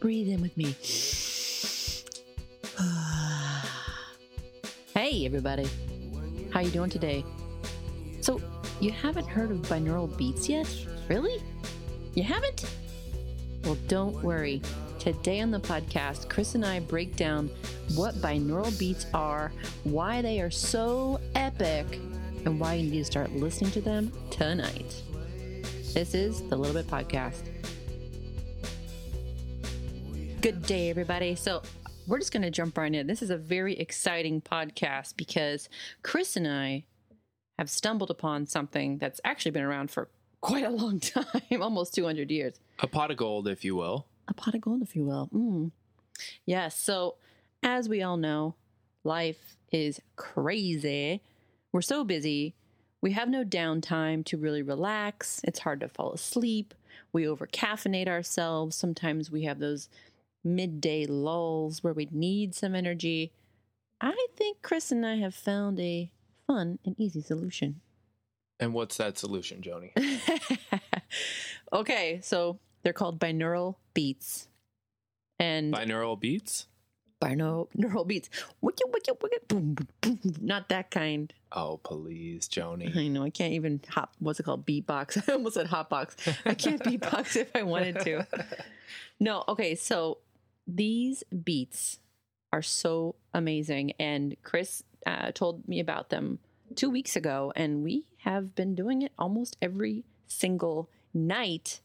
Breathe in with me. hey, everybody. How you doing today? So, you haven't heard of binaural beats yet? Really? You haven't? Well, don't worry. Today on the podcast, Chris and I break down what binaural beats are, why they are so epic, and why you need to start listening to them tonight. This is the Little Bit Podcast. Good day, everybody. So, we're just going to jump right in. This is a very exciting podcast because Chris and I have stumbled upon something that's actually been around for quite a long time almost 200 years. A pot of gold, if you will. A pot of gold, if you will. Mm. Yes. So, as we all know, life is crazy. We're so busy. We have no downtime to really relax. It's hard to fall asleep. We over caffeinate ourselves. Sometimes we have those midday lulls where we need some energy. I think Chris and I have found a fun and easy solution. And what's that solution, Joni? okay, so they're called binaural beats. And binaural beats? Binaural neural beats. Wicked, wicked, wicked. Boom, boom, boom. Not that kind. Oh, please, Joni. I know. I can't even hop. What's it called? Beatbox. I almost said hotbox. I can't beatbox if I wanted to. No. Okay. So these beats are so amazing. And Chris uh, told me about them two weeks ago, and we have been doing it almost every single night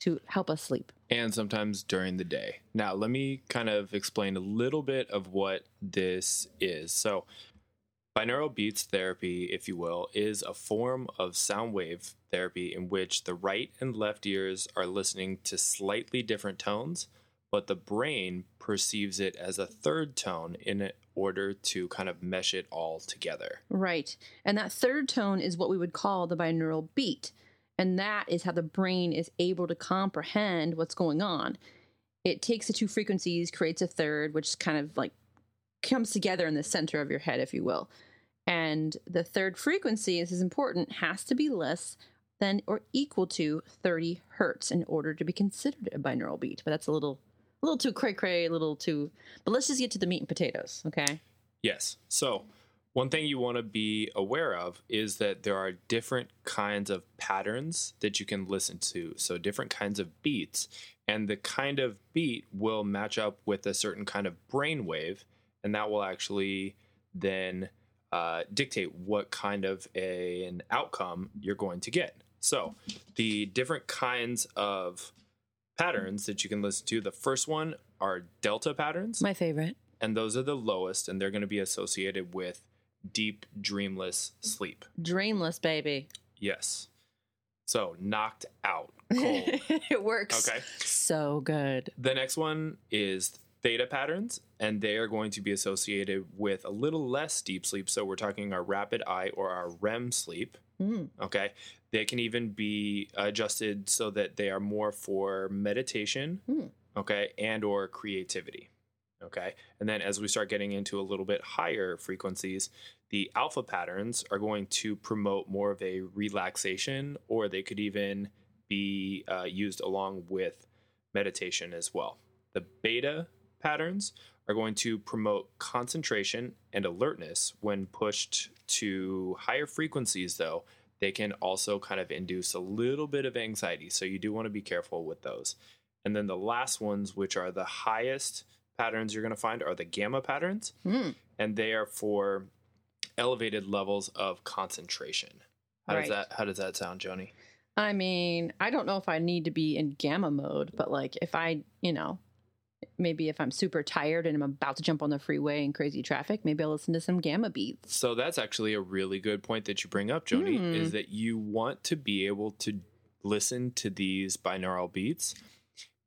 to help us sleep. And sometimes during the day. Now, let me kind of explain a little bit of what this is. So, binaural beats therapy, if you will, is a form of sound wave therapy in which the right and left ears are listening to slightly different tones but the brain perceives it as a third tone in order to kind of mesh it all together. Right. And that third tone is what we would call the binaural beat. And that is how the brain is able to comprehend what's going on. It takes the two frequencies, creates a third, which kind of like comes together in the center of your head, if you will. And the third frequency, this is important, has to be less than or equal to 30 hertz in order to be considered a binaural beat. But that's a little a little too cray cray, a little too. But let's just get to the meat and potatoes, okay? Yes. So, one thing you want to be aware of is that there are different kinds of patterns that you can listen to. So, different kinds of beats. And the kind of beat will match up with a certain kind of brain wave. And that will actually then uh, dictate what kind of a, an outcome you're going to get. So, the different kinds of patterns that you can listen to. The first one are delta patterns. My favorite. And those are the lowest, and they're going to be associated with deep, dreamless sleep. Dreamless, baby. Yes. So knocked out cold. it works. Okay. So good. The next one is theta patterns, and they are going to be associated with a little less deep sleep. So we're talking our rapid eye or our REM sleep. Mm. Okay. They can even be adjusted so that they are more for meditation, mm. okay, and or creativity. Okay. And then as we start getting into a little bit higher frequencies, the alpha patterns are going to promote more of a relaxation, or they could even be uh, used along with meditation as well. The beta patterns are going to promote concentration and alertness when pushed to higher frequencies, though, they can also kind of induce a little bit of anxiety. So you do want to be careful with those. And then the last ones, which are the highest patterns you're going to find, are the gamma patterns. Mm. And they are for elevated levels of concentration. How right. does that how does that sound, Joni? I mean, I don't know if I need to be in gamma mode, but like if I, you know, maybe if I'm super tired and I'm about to jump on the freeway in crazy traffic, maybe I'll listen to some gamma beats. So that's actually a really good point that you bring up, Joni, mm. is that you want to be able to listen to these binaural beats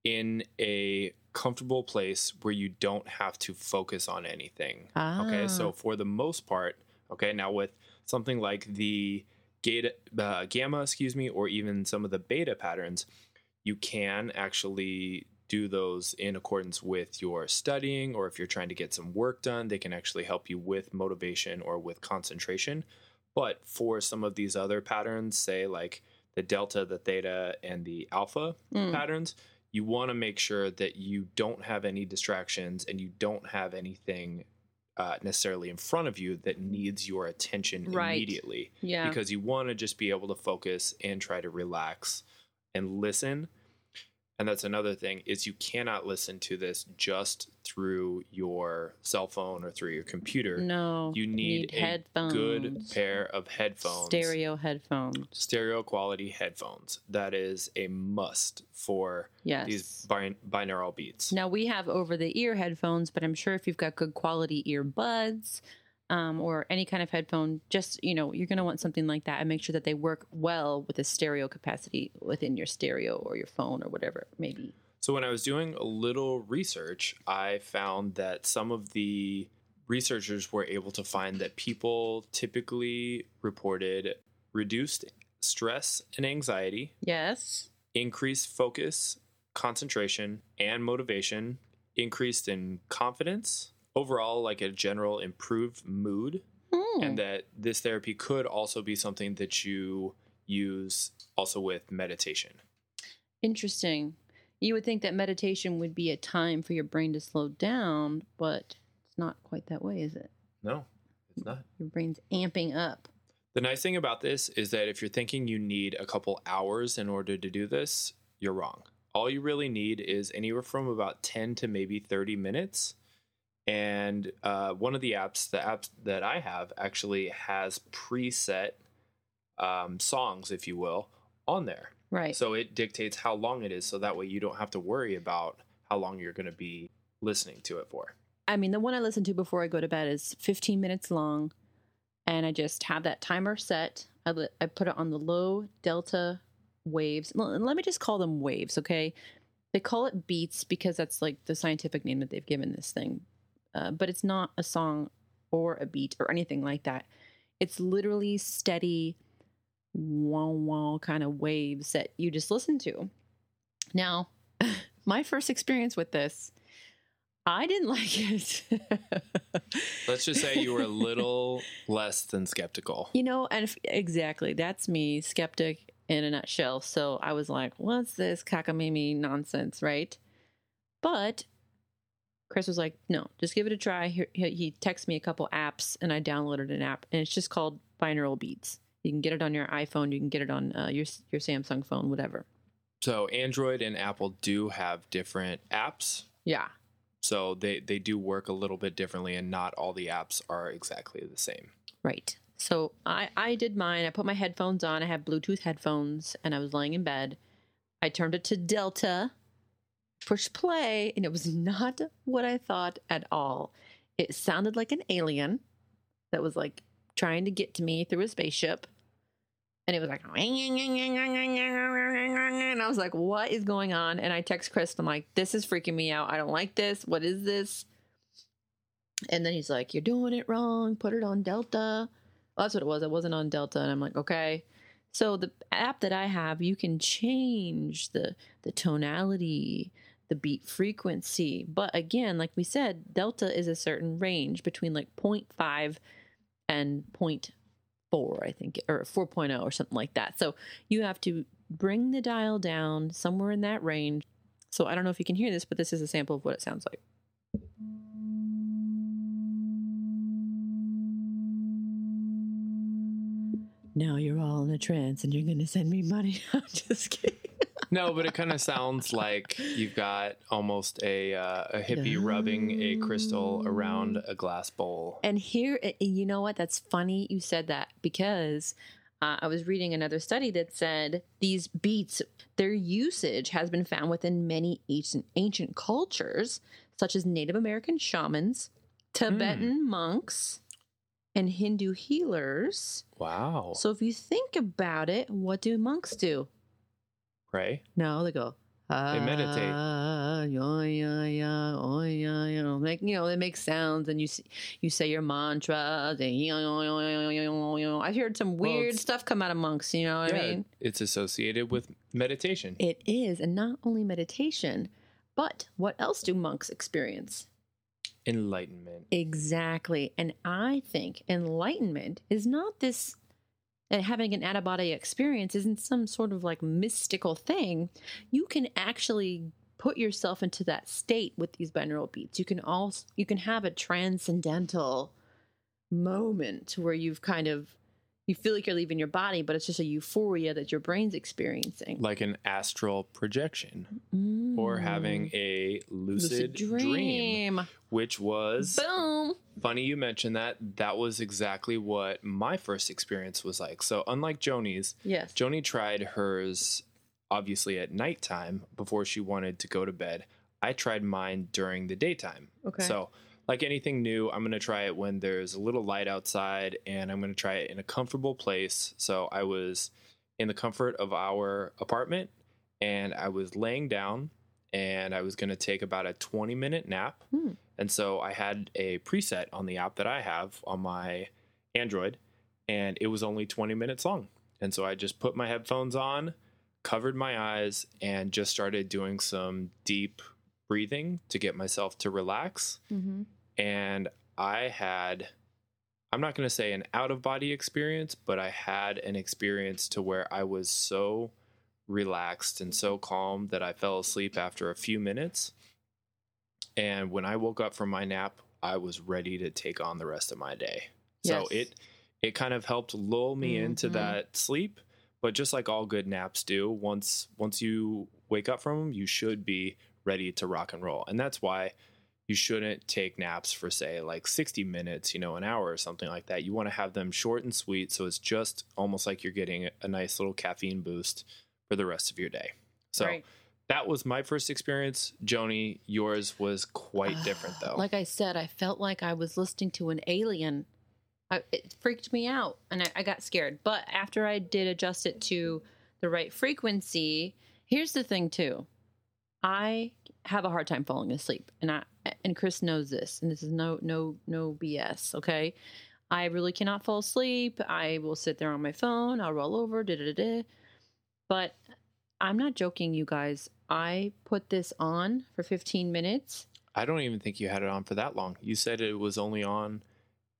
in a comfortable place where you don't have to focus on anything. Ah. Okay, so for the most part, okay, now with something like the gata, uh, gamma, excuse me, or even some of the beta patterns, you can actually do those in accordance with your studying or if you're trying to get some work done, they can actually help you with motivation or with concentration. But for some of these other patterns, say like the delta, the theta, and the alpha mm. patterns, you want to make sure that you don't have any distractions and you don't have anything uh, necessarily in front of you that needs your attention Right. immediately Yeah. because you want to just be able to focus and try to relax and listen and that's another thing is you cannot listen to this just through your cell phone or through your computer no. you need, a headphones. good pair of headphones Stereo headphones. stereo quality headphones that is a must for Yes. these bin- binaural beats Now we have over the ear headphones, but I'm sure if you've got good quality earbuds um, or any kind of headphone, just you know, you're going to want something like that and make sure that they work well with the stereo capacity within your stereo or your phone or whatever maybe. So when I was doing a little research, I found that some of the researchers were able to find that people typically reported reduced stress and anxiety, Yes. increased focus, concentration, and motivation, increased in confidence, overall like a general improved mood, Hmm. and that this therapy could also be something that you use also with meditation. Interesting. You would think that meditation would be a time for your brain to slow down, but it's not quite that way, is it? No, it's not. Your brain's amping up. The nice thing about this is that if you're thinking you need a couple hours in order to do this, you're wrong. All you really need is anywhere from about 10 to maybe 30 minutes. And uh, one of the apps, the apps that I have, actually has preset um, songs, if you will, on there. Right. So it dictates how long it is. So that way you don't have to worry about how long you're going to be listening to it for. I mean, the one I listen to before I go to bed is 15 minutes long, and I just have that timer set. I, li- I put it on the low delta waves. L- Let me just call them waves, okay? They call it beats because that's like the scientific name that they've given this thing. Uh, but it's not a song or a beat or anything like that. It's literally steady, wow wow kind of waves that you just listen to. Now, my first experience with this, I didn't like it. Let's just say you were a little less than skeptical. You know, and if, exactly, that's me, skeptic in a nutshell. So I was like, what's this cockamamie nonsense, right? But Chris was like, no, just give it a try. He, he texted me a couple apps and I downloaded an app and it's just called Binaural Beats. You can get it on your iPhone, you can get it on uh, your your Samsung phone, whatever. So Android and Apple do have different apps. Yeah. So they, they do work a little bit differently and not all the apps are exactly the same. Right. So I, I did mine. I put my headphones on. I had Bluetooth headphones and I was laying in bed. I turned it to Delta, push play, and it was not what I thought at all. It sounded like an alien that was like trying to get to me through a spaceship. And it was like, and I was like, what is going on? And I text Chris, I'm like, this is freaking me out. I don't like this. What is this? And then he's like, You're doing it wrong. Put it on Delta. Well, that's what it was. It wasn't on Delta. And I'm like, Okay. So the app that I have, you can change the the tonality, the beat frequency. But again, like we said, Delta is a certain range between like 0.5 and 0.4, I think, or 4.0 or something like that. So you have to bring the dial down somewhere in that range. So I don't know if you can hear this, but this is a sample of what it sounds like. Now you're all in a trance and you're going to send me money. I'm just kidding. No, but it kind of sounds like you've got almost a uh, a hippie rubbing a crystal around a glass bowl. And here, you know what? That's funny you said that because uh, I was reading another study that said these beats, their usage has been found within many ancient, ancient cultures, such as Native American shamans, Tibetan monks, and Hindu healers. Wow. So if you think about it, what do monks do? Pray. No, they go. They meditate. Ah, yeah, yeah, yeah, oh, yeah, yeah. Make you know, they make sounds, and you you say your yeah, yeah, yeah, yeah, yeah, yeah. I've heard some weird it's- stuff come out of monks. You know what I mean? it's associated with meditation. It is, and not only meditation, but what else do monks experience? Enlightenment. Exactly, and I think enlightenment is not this. And having an out of body experience isn't some sort of like mystical thing. You can actually put yourself into that state with these binaural beats. You can also you can have a transcendental moment where you've kind of you feel like you're leaving your body, but it's just a euphoria that your brain's experiencing. Like an astral projection or having Mm. a lucid, lucid dream. dream. which was Boom. funny you mentioned that. That was exactly what my first experience was like. So, unlike Joni's, Yes. Joni tried hers obviously at nighttime before she wanted to go to bed. I tried mine during the daytime. Okay. So, like anything new, I'm going to try it when there's a little light outside and I'm going to try it in a comfortable place. So, I was in the comfort of our apartment and I was laying down and I was going to take about a 20 minute nap. Hmm. And so I had a preset on the app that I have on my Android and it was only 20 minutes long. And so I just put my headphones on, covered my eyes, and just started doing some deep breathing to get myself to relax. Mm-hmm. And I had, I'm not going to say an out of body experience, but I had an experience to where I was so relaxed and so calm that I fell asleep after a few minutes. And when I woke up from my nap, I was ready to take on the rest of my day. So it it kind of helped lull me into Mhm. that sleep, but just like all good naps do, once once you wake up from them, you should be ready to rock and roll. And that's why you shouldn't take naps for say like 60 minutes, you know, an hour or something like that. You want to have them short and sweet so it's just almost like you're getting a nice little caffeine boost for the rest of your day. So right. that was my first experience. Joni, yours was quite ah, different though. Like I said, I felt like I was listening to an alien. I, it freaked me out and I, I got scared. But after I did adjust it to the right frequency, here's the thing too. I have a hard time falling asleep, and I and Chris knows this, and this is no no no BS. Okay, I really cannot fall asleep. I will sit there on my phone. I'll roll over. Da da da. But I'm not joking, you guys. I put this on for 15 minutes. I don't even think you had it on for that long. You said it was only on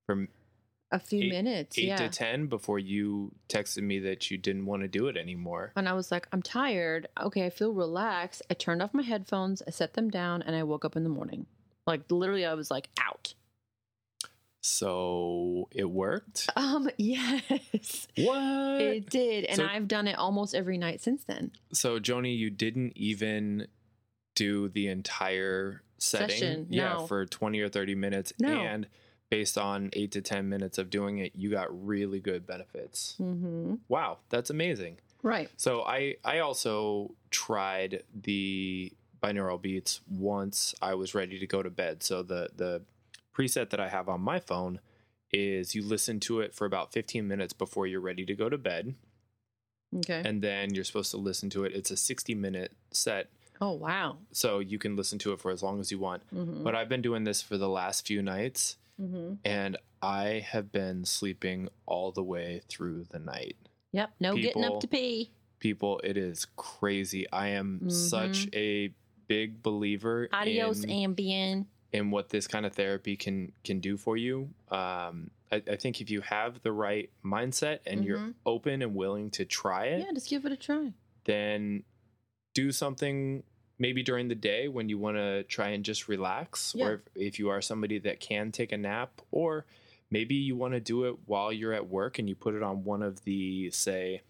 from A few Eight- minutes, eight yeah. to ten before you texted me that you didn't want to do it anymore. and I was like, I'm tired. Okay, I feel relaxed. I turned off my headphones, I set them down, and I woke up in the morning. Like literally, I was like out. So it worked. Um, yes, What? it did, and So- I've done it almost every night since then. so Joni, you didn't even do the entire setting, Session, yeah, no. for twenty or thirty minutes, No. and based on eight to ten minutes of doing it, you got really good benefits. Mm-hmm. Wow, that's amazing. Right. So I I also tried the binaural beats once I was ready to go to bed. So the the preset that I have on my phone is you listen to it for about 15 minutes before you're ready to go to bed Okay. and then you're supposed to listen to it. It's a 60 minute set oh wow. so you can listen to it for as long as you want. Mm-hmm. But I've been doing this for the last few nights mm-hmm. and I have been sleeping all the way through the night. Yep. No getting up to pee. people it is crazy i am such a big believer Mm-hmm. Adios, in, Ambien. in what this kind of therapy can can do for you um I, I think if you have the right mindset and you're Mhm. open and willing to try it Yeah, just give it a try. then do something maybe during the day when you want to try and just relax Yeah. or if, if you are somebody that can take a nap or maybe you want to do it while you're at work and you put it on one of the say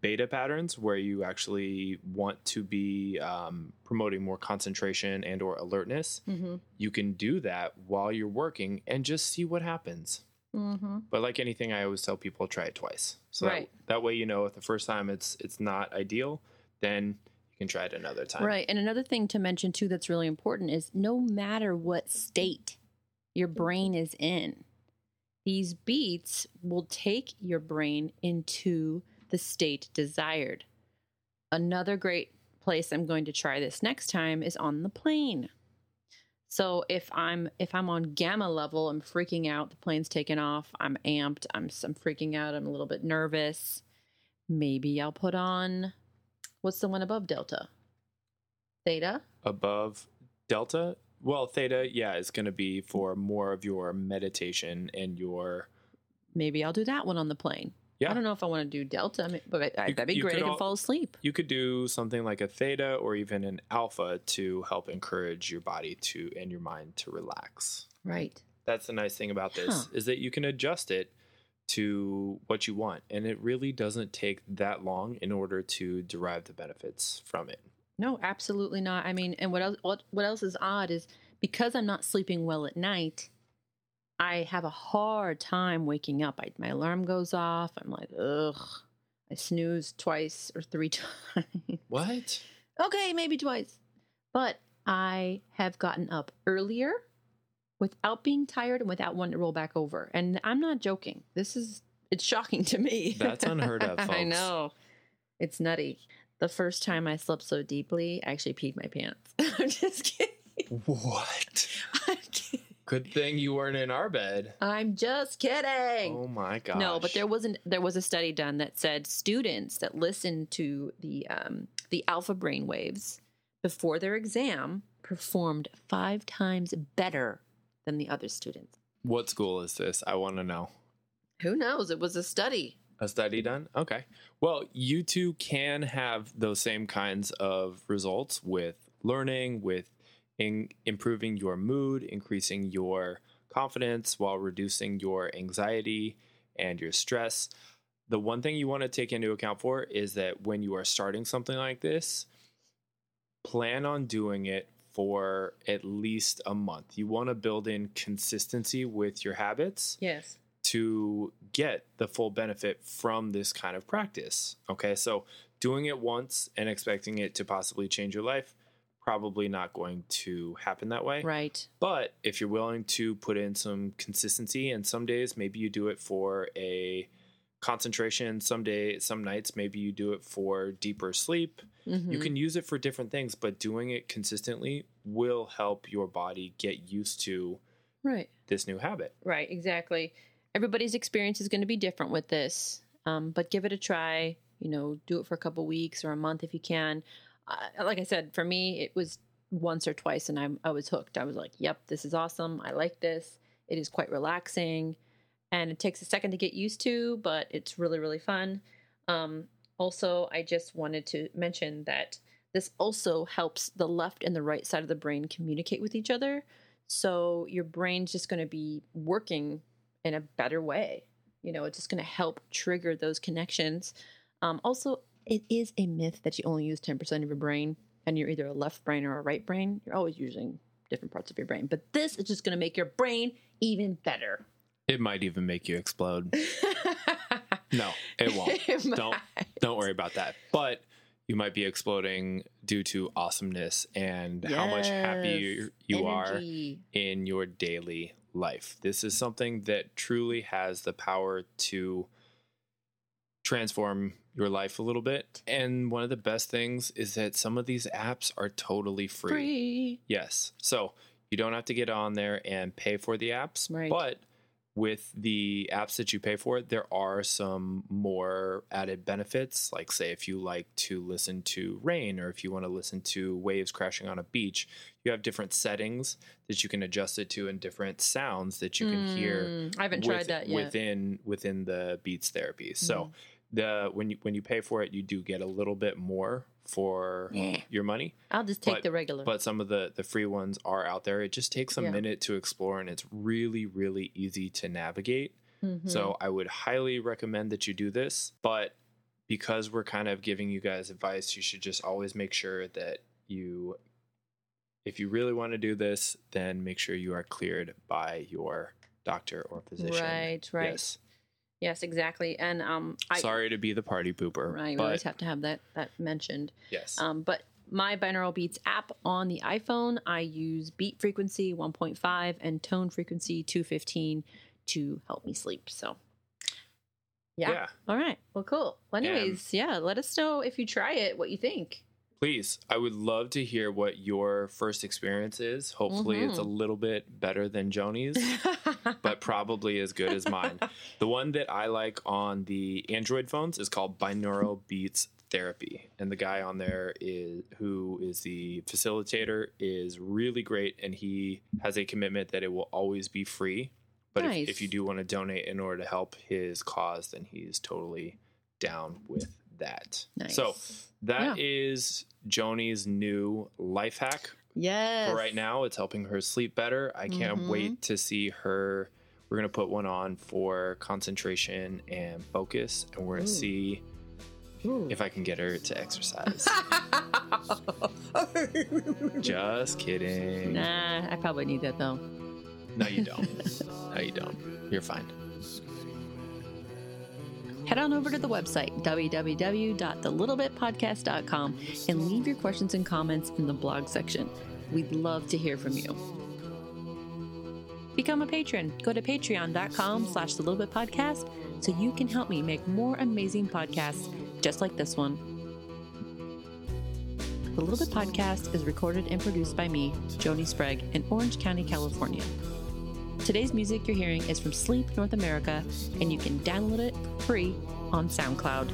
beta patterns where you actually want to be um, promoting more concentration and or alertness Mm-hmm. you can do that while you're working and just see what happens Mm-hmm. but like anything i always tell people try it twice so Right. that, that way you know if the first time it's it's not ideal then can try it another time Right. And another thing to mention too that's really important is no matter what state your brain is in, these beats will take your brain into the state desired. Another great place I'm going to try this next time is on the plane. So if I'm if I'm on gamma level, I'm freaking out, the plane's taking off, I'm amped, I'm I'm freaking out, I'm a little bit nervous. Maybe I'll put on what's the one above delta? Theta? above delta well theta yeah is going to be for more of your meditation and your Maybe I'll do that one on the plane. Yeah. I don't know if I want to do delta, I mean, but I, You- that'd be great. I could can al- fall asleep. You could do something like a theta or even an alpha to help encourage your body to and your mind to relax. Right. That's the nice thing about this Huh. is that you can adjust it to what you want and it really doesn't take that long in order to derive the benefits from it. No, absolutely not. I mean, and what else? What, what else is odd is because I'm not sleeping well at night, I have a hard time waking up. I, my alarm goes off. I'm like, ugh. I snooze twice or three times. What? okay, maybe twice. But I have gotten up earlier without being tired and without wanting to roll back over. And I'm not joking. This is it's shocking to me. That's unheard of, I know. It's nutty. The first time I slept so deeply, I actually peed my pants. I'm just kidding. What? I'm kidding. Good thing you weren't in our bed. I'm just kidding. Oh my god. No, but there wasn't. There was a study done that said students that listened to the um, the alpha brain waves before their exam performed five times better than the other students. What school is this? I want to know. Who knows? It was a study. A study done? Okay. Well, you two can have those same kinds of results with learning, with in, improving your mood, increasing your confidence while reducing your anxiety and your stress. The one thing you want to take into account for is that when you are starting something like this, plan on doing it for at least a month. You want to build in consistency with your habits Yes. to get the full benefit from this kind of practice. Okay, so doing it once and expecting it to possibly change your life, probably not going to happen that way. Right. But if you're willing to put in some consistency, and some days maybe you do it for a concentration, some days, some nights maybe you do it for deeper sleep. You Mhm. can use it for different things, but doing it consistently will help your body get used to Right. this new habit. Right, exactly. Everybody's experience is going to be different with this, um, but give it a try. You know, do it for a couple weeks or a month if you can. Uh, like I said, for me, it was once or twice, and I, I was hooked. I was like, "Yep, this is awesome. I like this. It is quite relaxing, and it takes a second to get used to, but it's really, really fun." Um, also, I just wanted to mention that this also helps the left and the right side of the brain communicate with each other. So your brain's just going to be working in a better way. You know, it's just going to help trigger those connections. Um, also, it is a myth that you only use 10% of your brain and you're either a left brain or a right brain. You're always using different parts of your brain. But this is just going to make your brain even better. It might even make you explode. No, it won't. It don't don't worry about that. But you might be exploding due to awesomeness and how much happier Yes. you are in your daily life. This is something that truly has the power to transform your life a little bit. And one of the best things is that some of these apps are totally free. Free. Yes. So you don't have to get on there and pay for the apps. Right. But with the apps that you pay for, there are some more added benefits. Like, say, if you like to listen to rain or if you want to listen to waves crashing on a beach, you have different settings that you can adjust it to and different sounds that you can hear Mm, I haven't tried that yet. Within within the Beats therapy. So the when you when you pay for it, you do get a little bit more for Yeah. your money I'll just take but- the regular. but some of the the free ones are out there it just takes a Yeah. minute to explore and it's really really easy to navigate Mhm. so i would highly recommend that you do this but because we're kind of giving you guys advice you should just always make sure that you if you really want to do this then make sure you are cleared by your doctor or physician Right, right. yes yes, exactly. And um, I sorry to be the party pooper right. We always have to have that that mentioned. yes Um, but my binaural beats app on the iPhone, I use beat frequency 1.5 and tone frequency 215 to help me sleep. So, yeah. yeah All right. Well, cool. Well, anyways, yeah. Let us know if you try it, what you think. Please, I would love to hear what your first experience is. Hopefully, it's a Mhm. little bit better than Joni's, but probably as good as mine. The one that I like on the Android phones is called Binaural Beats Therapy, and the guy on there is who is the facilitator is really great, and he has a commitment that it will always be free But Nice. if, if you do want to donate in order to help his cause, then he's totally down with that. Nice. So that is Joni's new life hack yes. for right now. It's helping her sleep better. I can't Mhm. wait to see her. We're gonna put one on for concentration and focus, and we're gonna see Ooh. if I can get her to exercise. Just kidding. nah, I probably need that though. No, you don't. no, you don't. You're fine. Head on over to the website, www.thelittlebitpodcast.com, and leave your questions and comments in the blog section. We'd love to hear from you. Become a patron. Go to patreon.com slash the little bit podcast so you can help me make more amazing podcasts just like this one. The Little Bit Podcast is recorded and produced by me, Joni Sprague, in Orange County, California. Today's music you're hearing is from Sleep North America, and you can download it free on SoundCloud.